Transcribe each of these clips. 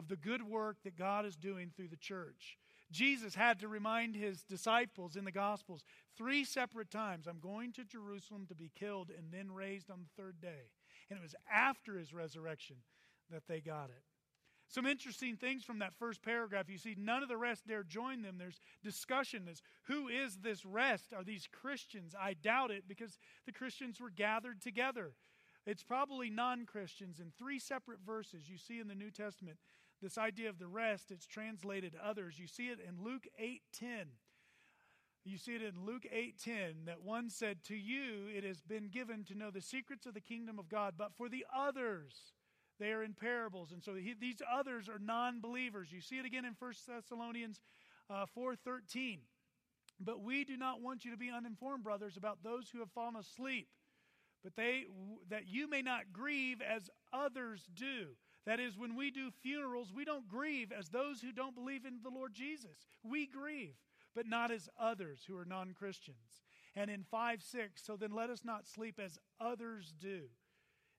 of the good work that God is doing through the church. Jesus had to remind his disciples in the Gospels three separate times I'm going to Jerusalem to be killed and then raised on the third day. And it was after his resurrection that they got it. Some interesting things from that first paragraph. You see, none of the rest dare join them. There's discussion as who is this rest? Are these Christians? I doubt it because the Christians were gathered together. It's probably non Christians. In three separate verses, you see in the New Testament this idea of the rest. It's translated others. You see it in Luke 8 10. You see it in Luke 8:10 that one said to you it has been given to know the secrets of the kingdom of God but for the others they are in parables. And so he, these others are non believers. You see it again in 1 Thessalonians uh, 4.13. But we do not want you to be uninformed, brothers, about those who have fallen asleep, but they, that you may not grieve as others do. That is, when we do funerals, we don't grieve as those who don't believe in the Lord Jesus. We grieve, but not as others who are non Christians. And in 5 6, so then let us not sleep as others do.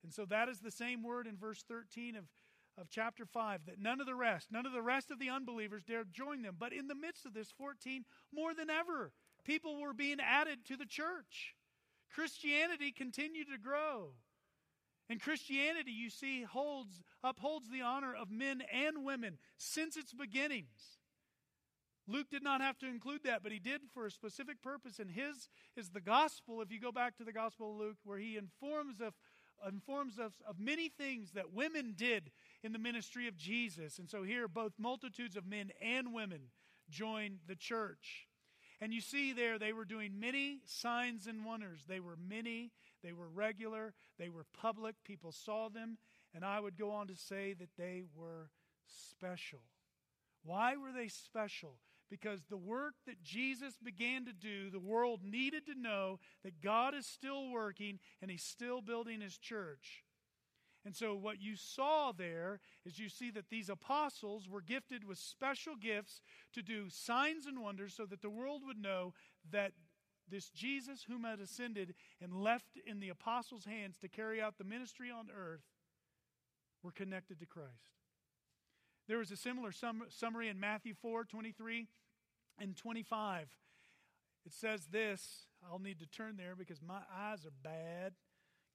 And so that is the same word in verse 13 of, of chapter 5 that none of the rest, none of the rest of the unbelievers dared join them. But in the midst of this 14, more than ever, people were being added to the church. Christianity continued to grow. And Christianity, you see, holds, upholds the honor of men and women since its beginnings. Luke did not have to include that, but he did for a specific purpose. And his is the gospel, if you go back to the Gospel of Luke, where he informs of informs us of many things that women did in the ministry of Jesus. And so here, both multitudes of men and women joined the church. And you see there, they were doing many signs and wonders. They were many, they were regular, they were public. People saw them. And I would go on to say that they were special. Why were they special? Because the work that Jesus began to do, the world needed to know that God is still working and He's still building His church. And so, what you saw there is you see that these apostles were gifted with special gifts to do signs and wonders so that the world would know that this Jesus, whom had ascended and left in the apostles' hands to carry out the ministry on earth, were connected to Christ. There was a similar sum- summary in Matthew 4 23 and 25. It says this. I'll need to turn there because my eyes are bad.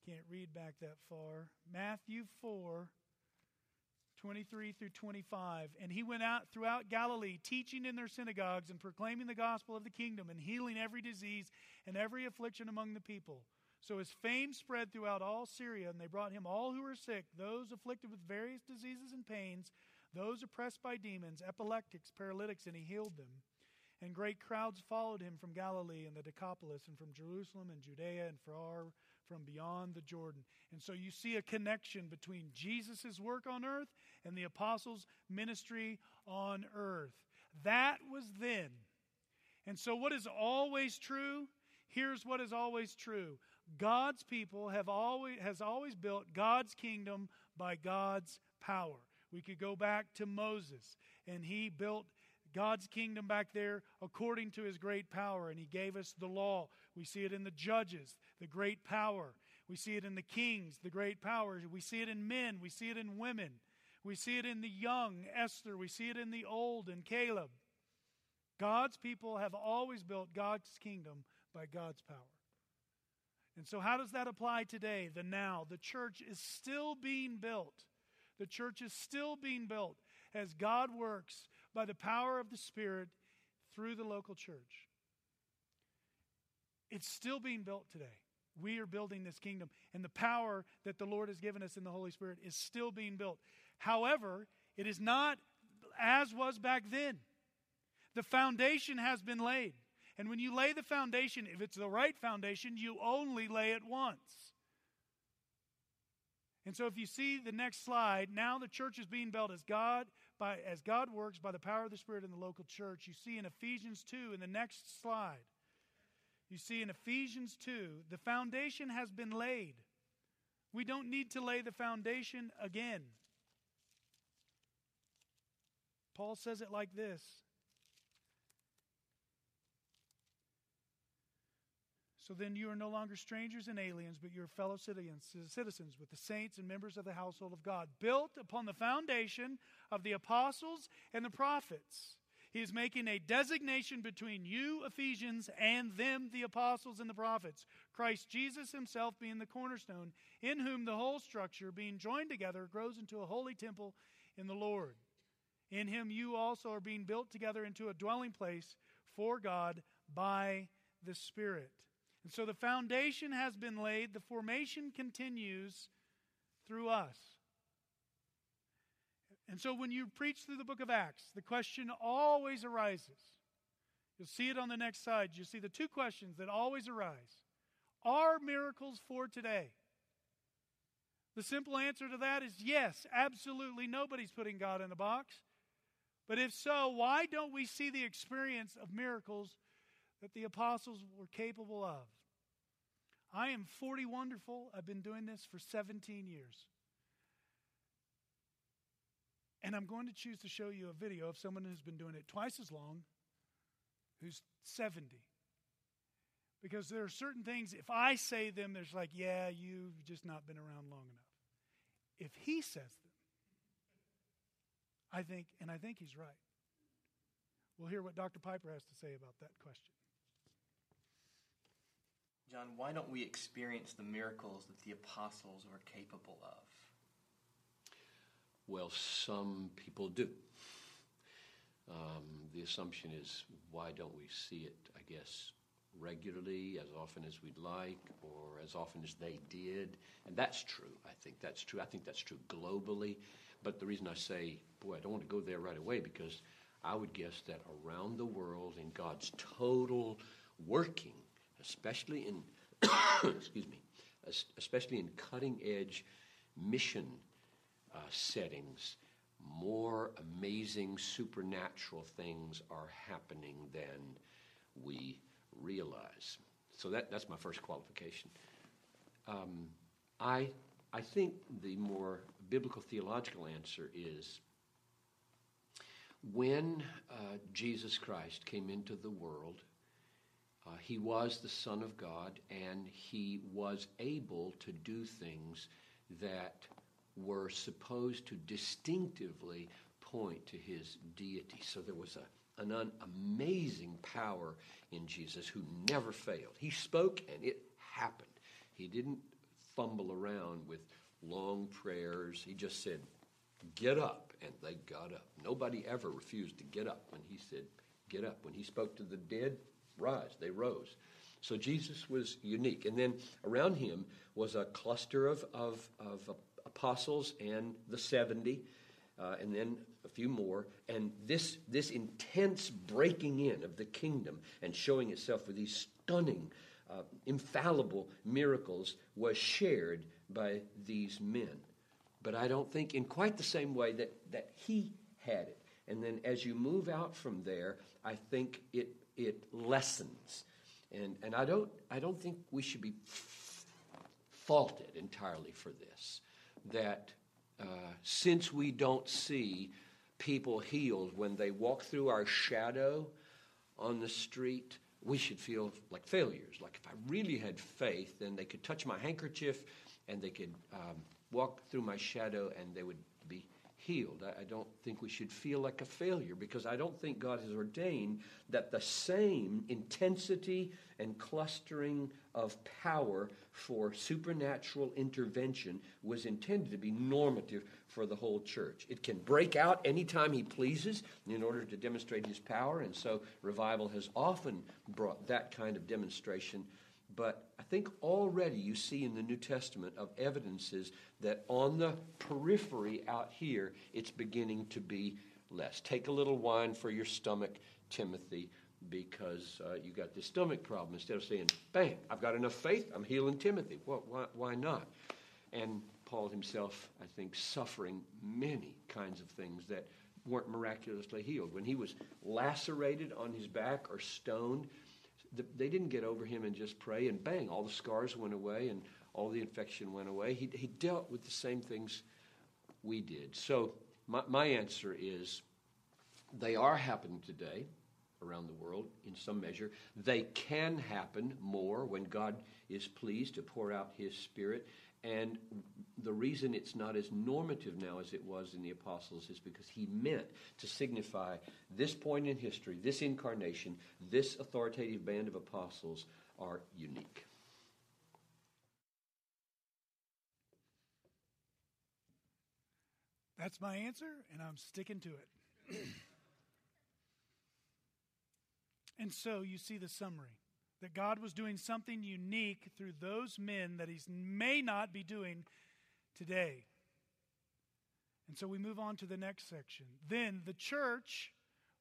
Can't read back that far. Matthew 4 23 through 25. And he went out throughout Galilee, teaching in their synagogues and proclaiming the gospel of the kingdom and healing every disease and every affliction among the people. So his fame spread throughout all Syria, and they brought him all who were sick, those afflicted with various diseases and pains those oppressed by demons, epileptics, paralytics, and he healed them. And great crowds followed him from Galilee and the Decapolis, and from Jerusalem and Judea and far from beyond the Jordan. And so you see a connection between Jesus' work on earth and the apostles' ministry on earth. That was then. And so, what is always true? Here's what is always true God's people have always, has always built God's kingdom by God's power. We could go back to Moses, and he built God's kingdom back there according to his great power, and he gave us the law. We see it in the judges, the great power. We see it in the kings, the great power. We see it in men, we see it in women. We see it in the young, Esther. We see it in the old, and Caleb. God's people have always built God's kingdom by God's power. And so, how does that apply today, the now? The church is still being built the church is still being built as God works by the power of the Spirit through the local church. It's still being built today. We are building this kingdom, and the power that the Lord has given us in the Holy Spirit is still being built. However, it is not as was back then. The foundation has been laid. And when you lay the foundation, if it's the right foundation, you only lay it once. And so if you see the next slide, now the church is being built as God by as God works by the power of the Spirit in the local church. You see in Ephesians 2 in the next slide. You see in Ephesians 2, the foundation has been laid. We don't need to lay the foundation again. Paul says it like this So then you are no longer strangers and aliens, but you're fellow citizens, citizens with the saints and members of the household of God, built upon the foundation of the apostles and the prophets. He is making a designation between you, Ephesians, and them, the apostles and the prophets. Christ Jesus himself being the cornerstone, in whom the whole structure, being joined together, grows into a holy temple in the Lord. In him you also are being built together into a dwelling place for God by the Spirit. And so the foundation has been laid, the formation continues through us. And so when you preach through the book of Acts, the question always arises. You'll see it on the next slide. You'll see the two questions that always arise Are miracles for today? The simple answer to that is yes, absolutely. Nobody's putting God in a box. But if so, why don't we see the experience of miracles that the apostles were capable of? I am 40 wonderful. I've been doing this for 17 years. And I'm going to choose to show you a video of someone who's been doing it twice as long, who's 70. Because there are certain things, if I say them, there's like, yeah, you've just not been around long enough. If he says them, I think, and I think he's right. We'll hear what Dr. Piper has to say about that question. John, why don't we experience the miracles that the apostles were capable of? Well, some people do. Um, the assumption is why don't we see it, I guess, regularly, as often as we'd like, or as often as they did? And that's true. I think that's true. I think that's true globally. But the reason I say, boy, I don't want to go there right away because I would guess that around the world, in God's total working, especially in excuse me, especially in cutting edge mission uh, settings, more amazing supernatural things are happening than we realize. So that, that's my first qualification. Um, I, I think the more biblical theological answer is when uh, Jesus Christ came into the world, uh, he was the Son of God and he was able to do things that were supposed to distinctively point to his deity. So there was a, an un- amazing power in Jesus who never failed. He spoke and it happened. He didn't fumble around with long prayers. He just said, Get up. And they got up. Nobody ever refused to get up when he said, Get up. When he spoke to the dead, rise. They rose. So Jesus was unique. And then around him was a cluster of, of, of apostles and the 70, uh, and then a few more. And this, this intense breaking in of the kingdom and showing itself with these stunning, uh, infallible miracles was shared by these men. But I don't think in quite the same way that, that he had it. And then as you move out from there, I think it, it lessens. And, and I, don't, I don't think we should be faulted entirely for this that uh, since we don't see people healed when they walk through our shadow on the street, we should feel like failures. Like if I really had faith, then they could touch my handkerchief and they could um, walk through my shadow and they would healed. I, I don't think we should feel like a failure because I don't think God has ordained that the same intensity and clustering of power for supernatural intervention was intended to be normative for the whole church. It can break out anytime He pleases in order to demonstrate His power, and so revival has often brought that kind of demonstration but think already you see in the New Testament of evidences that on the periphery out here, it's beginning to be less. Take a little wine for your stomach, Timothy, because uh, you got this stomach problem. Instead of saying, bang, I've got enough faith, I'm healing Timothy. Well, why, why not? And Paul himself, I think, suffering many kinds of things that weren't miraculously healed. When he was lacerated on his back or stoned, they didn't get over him and just pray and bang, all the scars went away and all the infection went away. He, he dealt with the same things we did. So my, my answer is they are happening today. around the world in some measure. They can happen more when God is pleased to pour out His Spirit. And the reason it's not as normative now as it was in the apostles is because he meant to signify this point in history, this incarnation, this authoritative band of apostles are unique. That's my answer, and I'm sticking to it. and so you see the summary that God was doing something unique through those men that He may not be doing today. And so we move on to the next section. Then the church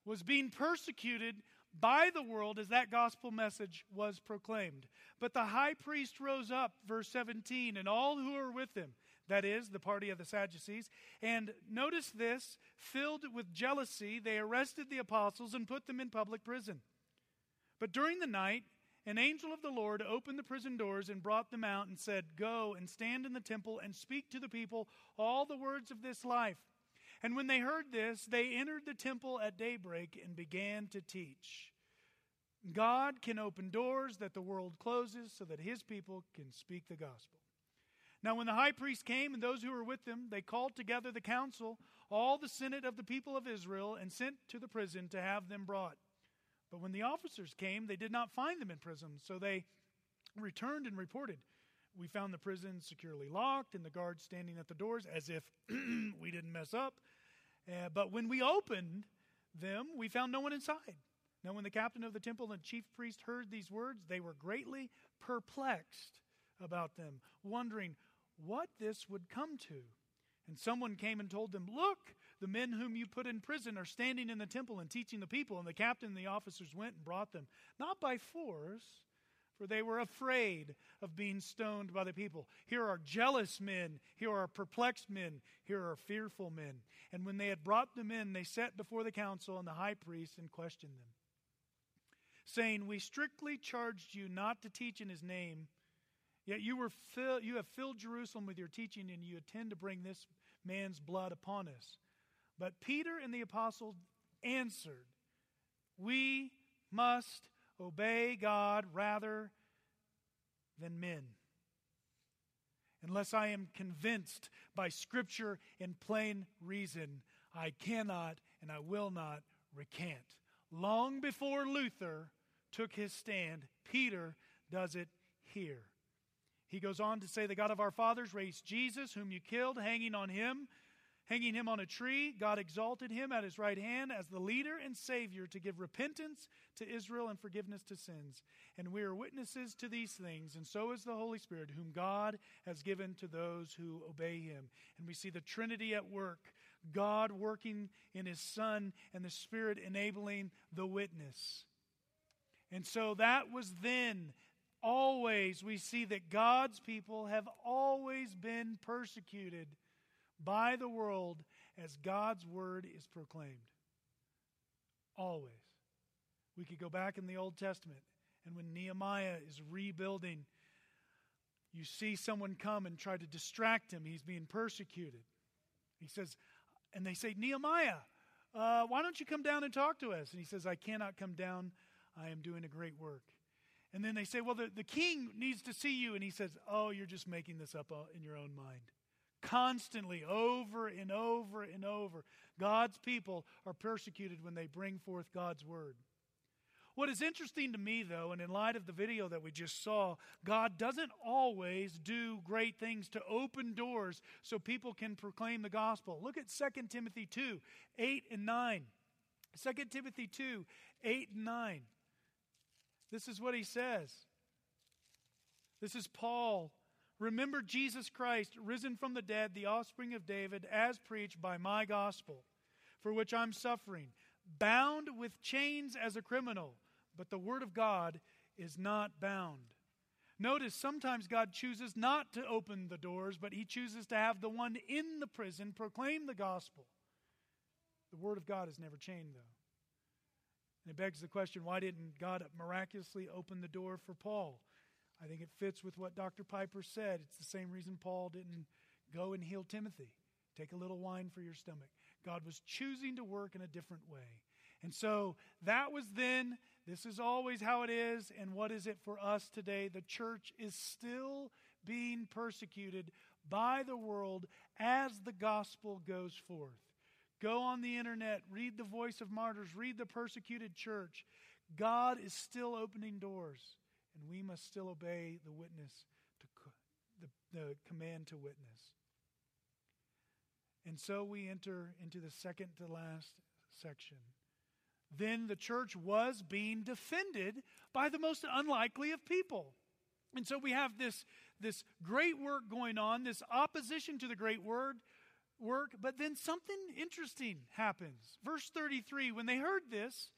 was being persecuted by the world as that gospel message was proclaimed. But the high priest rose up, verse 17, and all who were with him, that is, the party of the Sadducees, and notice this, filled with jealousy, they arrested the apostles and put them in public prison. But during the night, an angel of the Lord opened the prison doors and brought them out and said, Go and stand in the temple and speak to the people all the words of this life. And when they heard this, they entered the temple at daybreak and began to teach. God can open doors that the world closes so that his people can speak the gospel. Now, when the high priest came and those who were with him, they called together the council, all the senate of the people of Israel, and sent to the prison to have them brought. But when the officers came, they did not find them in prison, so they returned and reported. We found the prison securely locked and the guards standing at the doors as if we didn't mess up. Uh, but when we opened them, we found no one inside. Now, when the captain of the temple and chief priest heard these words, they were greatly perplexed about them, wondering what this would come to. And someone came and told them, Look, the men whom you put in prison are standing in the temple and teaching the people. And the captain and the officers went and brought them, not by force, for they were afraid of being stoned by the people. Here are jealous men, here are perplexed men, here are fearful men. And when they had brought them in, they set before the council and the high priest and questioned them, saying, We strictly charged you not to teach in his name. Yet you, were fill, you have filled Jerusalem with your teaching, and you intend to bring this man's blood upon us. But Peter and the apostles answered, We must obey God rather than men. Unless I am convinced by Scripture and plain reason, I cannot and I will not recant. Long before Luther took his stand, Peter does it here. He goes on to say, The God of our fathers raised Jesus, whom you killed, hanging on him Hanging him on a tree, God exalted him at his right hand as the leader and Savior to give repentance to Israel and forgiveness to sins. And we are witnesses to these things, and so is the Holy Spirit, whom God has given to those who obey him. And we see the Trinity at work God working in his Son, and the Spirit enabling the witness. And so that was then. Always, we see that God's people have always been persecuted by the world as God's word is proclaimed. Always. We could go back in the Old Testament, and when Nehemiah is rebuilding, you see someone come and try to distract him. He's being persecuted. He says, and they say, Nehemiah, uh, why don't you come down and talk to us? And he says, I cannot come down. I am doing a great work. And then they say, Well, the, the king needs to see you. And he says, Oh, you're just making this up uh, in your own mind constantly, over and over and over. God's people are persecuted when they bring forth God's word. What is interesting to me, though, and in light of the video that we just saw, God doesn't always do great things to open doors so people can proclaim the gospel. Look at 2 Timothy 2 8 and 9. 2 Timothy 2 8 and 9. This is what he says. This is Paul Remember Jesus Christ, risen from the dead, the offspring of David, as preached by my gospel, for which I'm suffering, bound with chains as a criminal, but the word of God is not bound. Notice sometimes God chooses not to open the doors, but he chooses to have the one in the prison proclaim the gospel. The word of God is never chained, though. And it begs the question why didn't God miraculously open the door for Paul? I think it fits with what Dr. Piper said. It's the same reason Paul didn't go and heal Timothy. Take a little wine for your stomach. God was choosing to work in a different way. And so that was then. This is always how it is. And what is it for us today? The church is still being persecuted by the world as the gospel goes forth. Go on the internet, read the voice of martyrs, read the persecuted church. God is still opening doors, and we must still obey the witness to the, the command to witness. And so we enter into the second to last section. Then the church was being defended by the most unlikely of people. And so we have this, this great work going on, this opposition to the great word work, but then something interesting happens. Verse 33 when they heard this,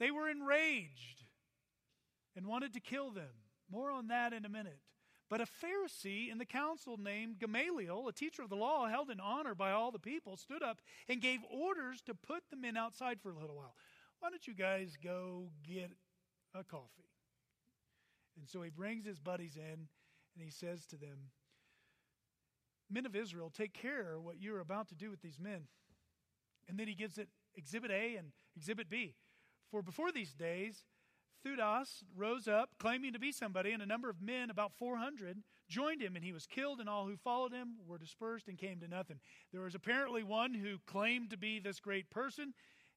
they were enraged and wanted to kill them. More on that in a minute. But a Pharisee in the council named Gamaliel, a teacher of the law held in honor by all the people, stood up and gave orders to put the men outside for a little while. Why don't you guys go get a coffee? And so he brings his buddies in and he says to them, Men of Israel, take care what you're about to do with these men. And then he gives it Exhibit A and Exhibit B. For before these days, Theudas rose up, claiming to be somebody, and a number of men, about 400, joined him, and he was killed, and all who followed him were dispersed and came to nothing. There was apparently one who claimed to be this great person,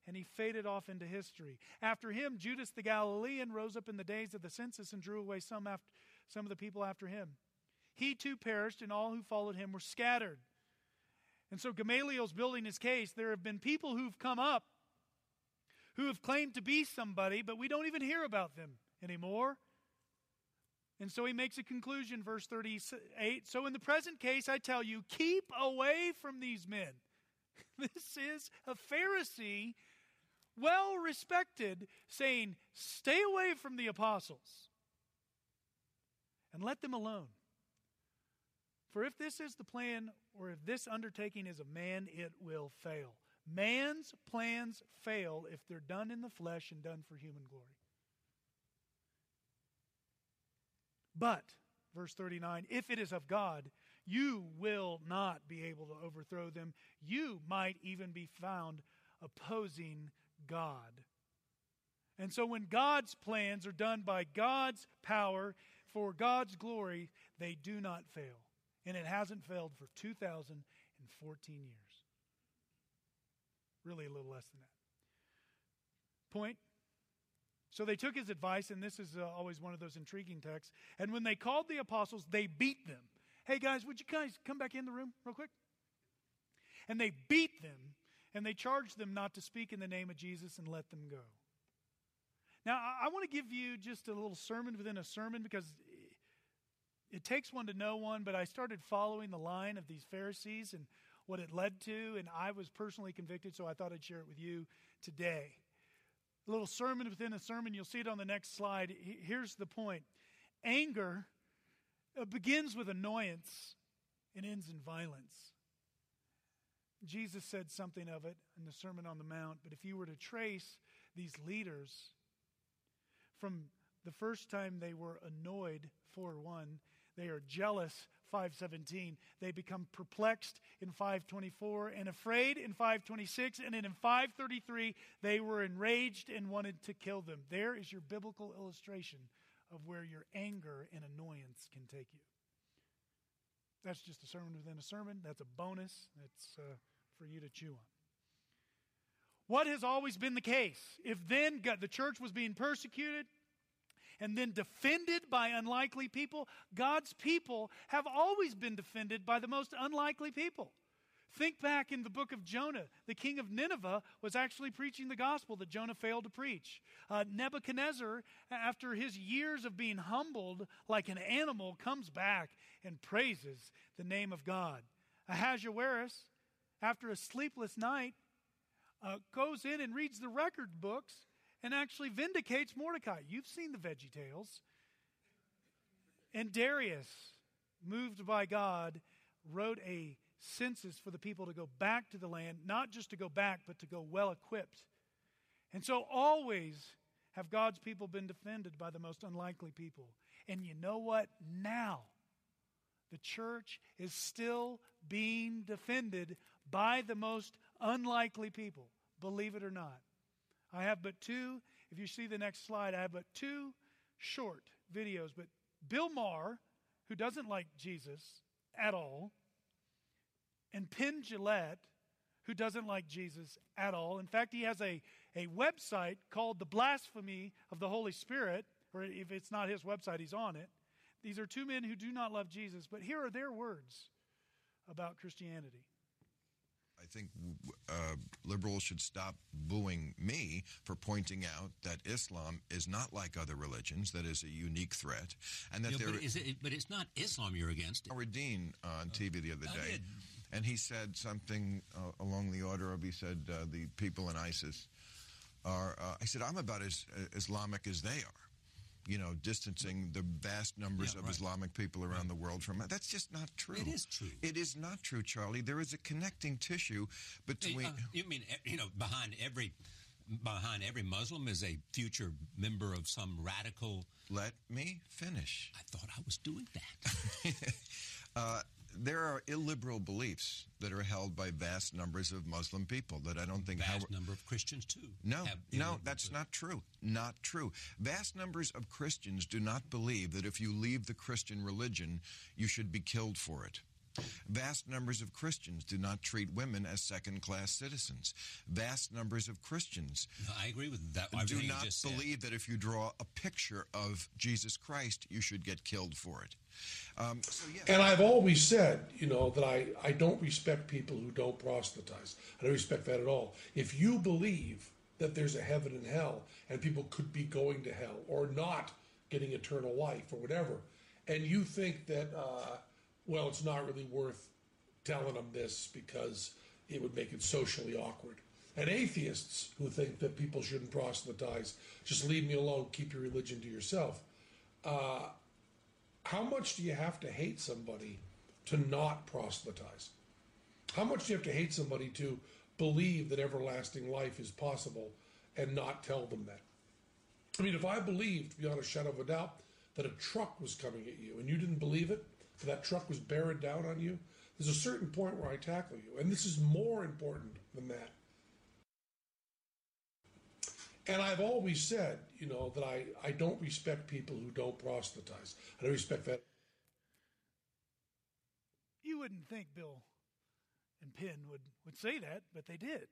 and he faded off into history. After him, Judas the Galilean rose up in the days of the census and drew away some, after, some of the people after him. He too perished, and all who followed him were scattered. And so Gamaliel's building his case. There have been people who've come up who have claimed to be somebody, but we don't even hear about them anymore. And so he makes a conclusion, verse 38. So in the present case, I tell you, keep away from these men. This is a Pharisee, well respected, saying, Stay away from the apostles and let them alone. For if this is the plan, or if this undertaking is of man, it will fail. Man's plans fail if they're done in the flesh and done for human glory. But, verse 39, if it is of God, you will not be able to overthrow them. You might even be found opposing God. And so, when God's plans are done by God's power for God's glory, they do not fail. And it hasn't failed for 2,014 years. Really, a little less than that. Point. So they took his advice, and this is uh, always one of those intriguing texts. And when they called the apostles, they beat them. Hey, guys, would you guys come back in the room real quick? And they beat them, and they charged them not to speak in the name of Jesus and let them go. Now, I, I want to give you just a little sermon within a sermon because it takes one to know one, but I started following the line of these Pharisees and what it led to, and I was personally convicted, so I thought I'd share it with you today. A little sermon within a sermon, you'll see it on the next slide. Here's the point anger uh, begins with annoyance and ends in violence. Jesus said something of it in the Sermon on the Mount, but if you were to trace these leaders from the first time they were annoyed, for one, they are jealous 517 they become perplexed in 524 and afraid in 526 and then in 533 they were enraged and wanted to kill them. There is your biblical illustration of where your anger and annoyance can take you. That's just a sermon within a sermon. That's a bonus that's uh, for you to chew on. What has always been the case? If then God, the church was being persecuted and then defended by unlikely people. God's people have always been defended by the most unlikely people. Think back in the book of Jonah. The king of Nineveh was actually preaching the gospel that Jonah failed to preach. Uh, Nebuchadnezzar, after his years of being humbled like an animal, comes back and praises the name of God. Ahasuerus, after a sleepless night, uh, goes in and reads the record books and actually vindicates Mordecai. You've seen the Veggie Tales. And Darius, moved by God, wrote a census for the people to go back to the land, not just to go back, but to go well equipped. And so, always have God's people been defended by the most unlikely people. And you know what? Now, the church is still being defended by the most unlikely people, believe it or not. I have but two. If you see the next slide, I have but two short videos. But Bill Maher, who doesn't like Jesus at all, and Penn Jillette, who doesn't like Jesus at all. In fact, he has a, a website called The Blasphemy of the Holy Spirit, or if it's not his website, he's on it. These are two men who do not love Jesus, but here are their words about Christianity. I think uh, liberals should stop booing me for pointing out that Islam is not like other religions, that is a unique threat, and that Yeah, there but, is it, but it's not Islam you're against. Howard Dean on TV the other day, and he said something uh, along the order of he said uh, the people in ISIS are. Uh, I said I'm about as uh, Islamic as they are. You know, distancing the vast numbers Yeah, of right. Islamic people around the world from it. That's just not true. It is true. It is not true, Charlie. There is a connecting tissue between. Uh, you mean you know behind every behind every Muslim is a future member of some radical? Let me finish. I thought I was doing that. Uh, there are illiberal beliefs that are held by vast numbers of Muslim people that I don't think Vast Howard- number of Christians too. No, no, that's not true. Not true. Vast numbers of Christians do not believe that if you leave the Christian religion, you should be killed for it. Vast numbers of Christians do not treat women as second class citizens. Vast numbers of Christians No, I agree with that. do not just said. believe that if you draw a picture of Jesus Christ, you should get killed for it. Um, so, yes. And I've always said, you know, that I, I don't respect people who don't proselytize. I don't respect that at all. If you believe that there's a heaven and hell and people could be going to hell or not getting eternal life or whatever, and you think that, uh, well, it's not really worth telling them this because it would make it socially awkward. And atheists who think that people shouldn't proselytize, just leave me alone, keep your religion to yourself uh, how much do you have to hate somebody to not proselytize? How much do you have to hate somebody to believe that everlasting life is possible and not tell them that? I mean, if I believed beyond a shadow of a doubt that a truck was coming at you and you didn't believe it, that truck was bearing down on you, there's a certain point where I tackle you. And this is more important than that. And I've always said, you know, that I, I don't respect people who don't proselytize. I don't respect that. You wouldn't think Bill and Penn would, would say that, but they did.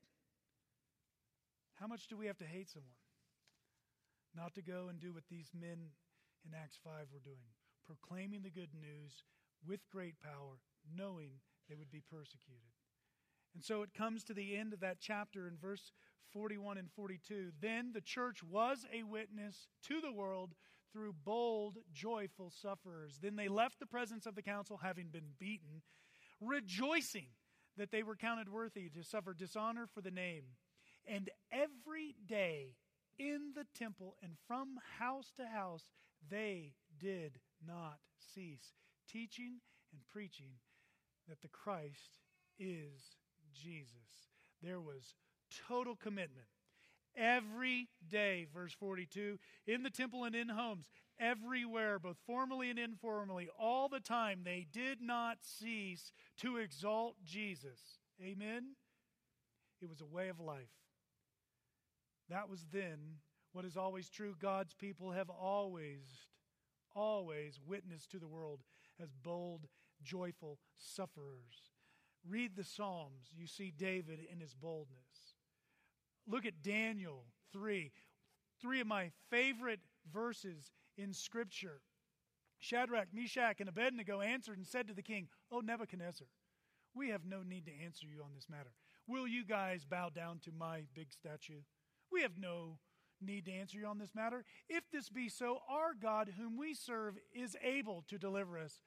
How much do we have to hate someone? Not to go and do what these men in Acts 5 were doing, proclaiming the good news with great power, knowing they would be persecuted. And so it comes to the end of that chapter in verse 41 and 42. Then the church was a witness to the world through bold, joyful sufferers. Then they left the presence of the council, having been beaten, rejoicing that they were counted worthy to suffer dishonor for the name. And every day in the temple and from house to house, they did not cease teaching and preaching that the Christ is Jesus. There was total commitment. Every day, verse 42, in the temple and in homes, everywhere, both formally and informally, all the time, they did not cease to exalt Jesus. Amen? It was a way of life. That was then. What is always true, God's people have always, always witness to the world as bold, joyful sufferers. Read the Psalms. You see David in his boldness. Look at Daniel 3. Three of my favorite verses in Scripture. Shadrach, Meshach, and Abednego answered and said to the king, O Nebuchadnezzar, we have no need to answer you on this matter. Will you guys bow down to my big statue? We have no need to answer you on this matter. If this be so, our God, whom we serve, is able to deliver us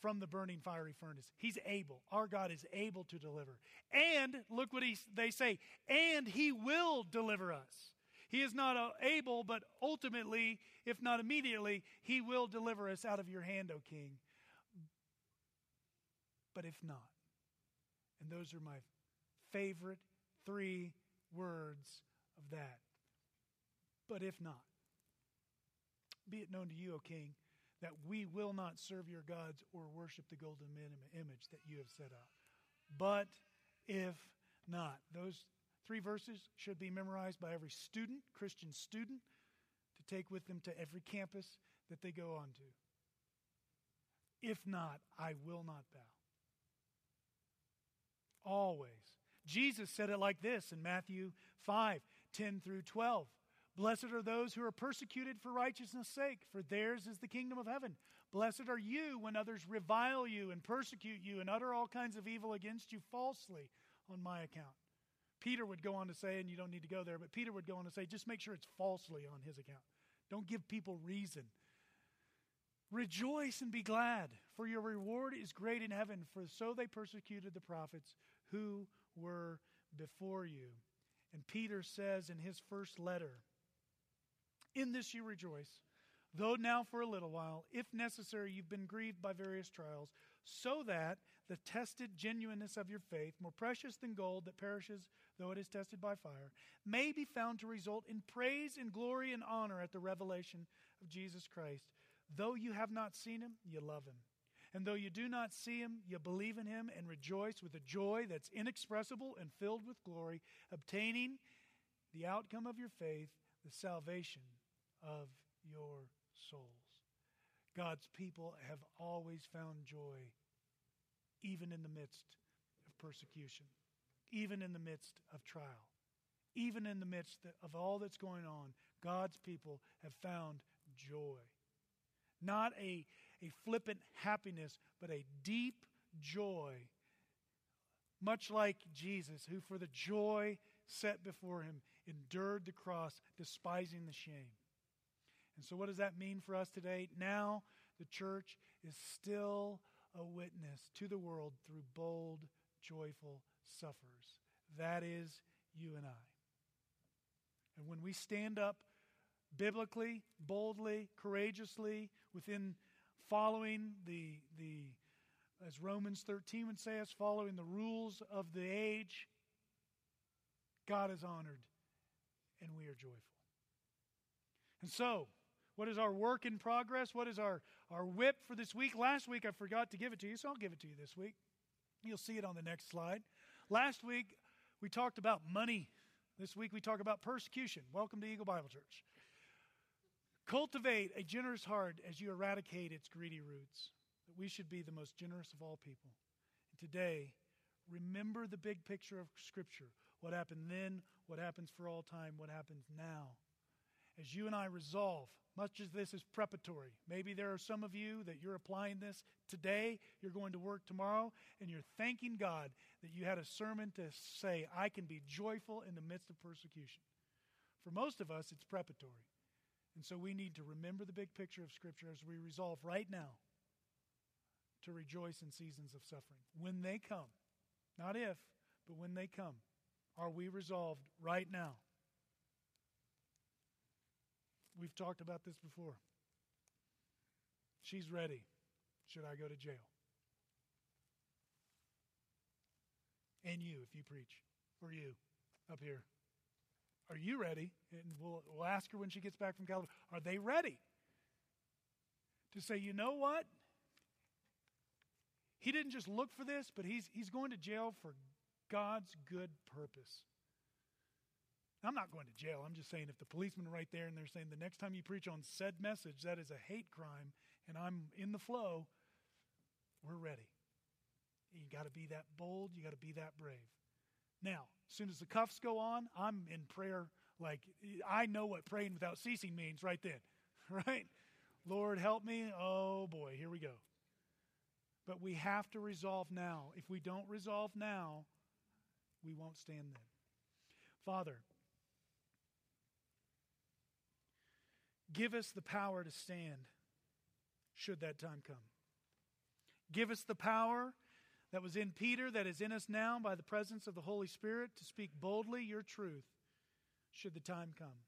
from the burning fiery furnace. He's able. Our God is able to deliver. And look what he, they say, and he will deliver us. He is not able, but ultimately, if not immediately, he will deliver us out of your hand, O king. But if not, and those are my favorite three words of that. But if not, be it known to you, O king, that we will not serve your gods or worship the golden image that you have set up. But if not, those Three verses should be memorized by every student, Christian student, to take with them to every campus that they go on to. If not, I will not bow. Always. Jesus said it like this in Matthew 5 10 through 12. Blessed are those who are persecuted for righteousness' sake, for theirs is the kingdom of heaven. Blessed are you when others revile you and persecute you and utter all kinds of evil against you falsely on my account. Peter would go on to say, and you don't need to go there, but Peter would go on to say, just make sure it's falsely on his account. Don't give people reason. Rejoice and be glad, for your reward is great in heaven, for so they persecuted the prophets who were before you. And Peter says in his first letter, In this you rejoice, though now for a little while, if necessary, you've been grieved by various trials, so that the tested genuineness of your faith, more precious than gold that perishes though it is tested by fire, may be found to result in praise and glory and honor at the revelation of Jesus Christ Though you have not seen him, you love him. And though you do not see him, you believe in him and rejoice with a joy that's inexpressible and filled with glory, obtaining the outcome of your faith, the salvation of your souls. God's people have always found joy, even in the midst of persecution, even in the midst of trial, even in the midst of all that's going on. God's people have found joy. Not a, a flippant happiness, but a deep joy. Much like Jesus, who for the joy set before him endured the cross, despising the shame. And so, what does that mean for us today? Now, the church is still a witness to the world through bold, joyful suffers. That is you and I. And when we stand up biblically, boldly, courageously, within following the, the as Romans 13 would say us, following the rules of the age, God is honored and we are joyful. And so, what is our work in progress? What is our, our whip for this week? Last week I forgot to give it to you, so I'll give it to you this week. You'll see it on the next slide. Last week we talked about money. This week we talk about persecution. Welcome to Eagle Bible Church. Cultivate a generous heart as you eradicate its greedy roots. That we should be the most generous of all people. And today, remember the big picture of Scripture what happened then, what happens for all time, what happens now. As you and I resolve, much as this is preparatory, maybe there are some of you that you're applying this today, you're going to work tomorrow, and you're thanking God that you had a sermon to say, I can be joyful in the midst of persecution. For most of us, it's preparatory. And so we need to remember the big picture of Scripture as we resolve right now to rejoice in seasons of suffering. When they come, not if, but when they come, are we resolved right now? We've talked about this before. She's ready. Should I go to jail? And you, if you preach, or you up here. Are you ready? And we'll, we'll ask her when she gets back from California. Are they ready? To say, you know what? He didn't just look for this, but he's, he's going to jail for God's good purpose. I'm not going to jail. I'm just saying if the policemen are right there and they're saying the next time you preach on said message, that is a hate crime, and I'm in the flow, we're ready. You got to be that bold. You got to be that brave. Now, as soon as the cuffs go on, I'm in prayer. Like, I know what praying without ceasing means right then, right? Lord, help me. Oh boy, here we go. But we have to resolve now. If we don't resolve now, we won't stand then. Father, give us the power to stand should that time come. Give us the power that was in Peter, that is in us now by the presence of the Holy Spirit to speak boldly your truth should the time come.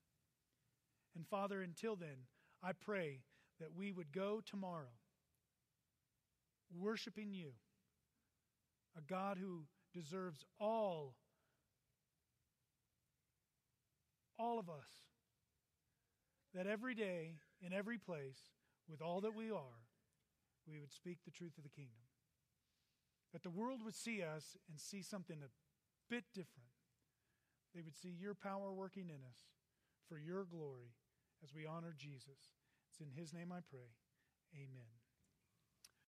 And Father, until then, I pray that we would go tomorrow worshiping you, a God who deserves all, all of us, that every day, in every place, with all that we are, we would speak the truth of the kingdom that the world would see us and see something a bit different. they would see your power working in us for your glory as we honor Jesus. It's in his name I pray. Amen.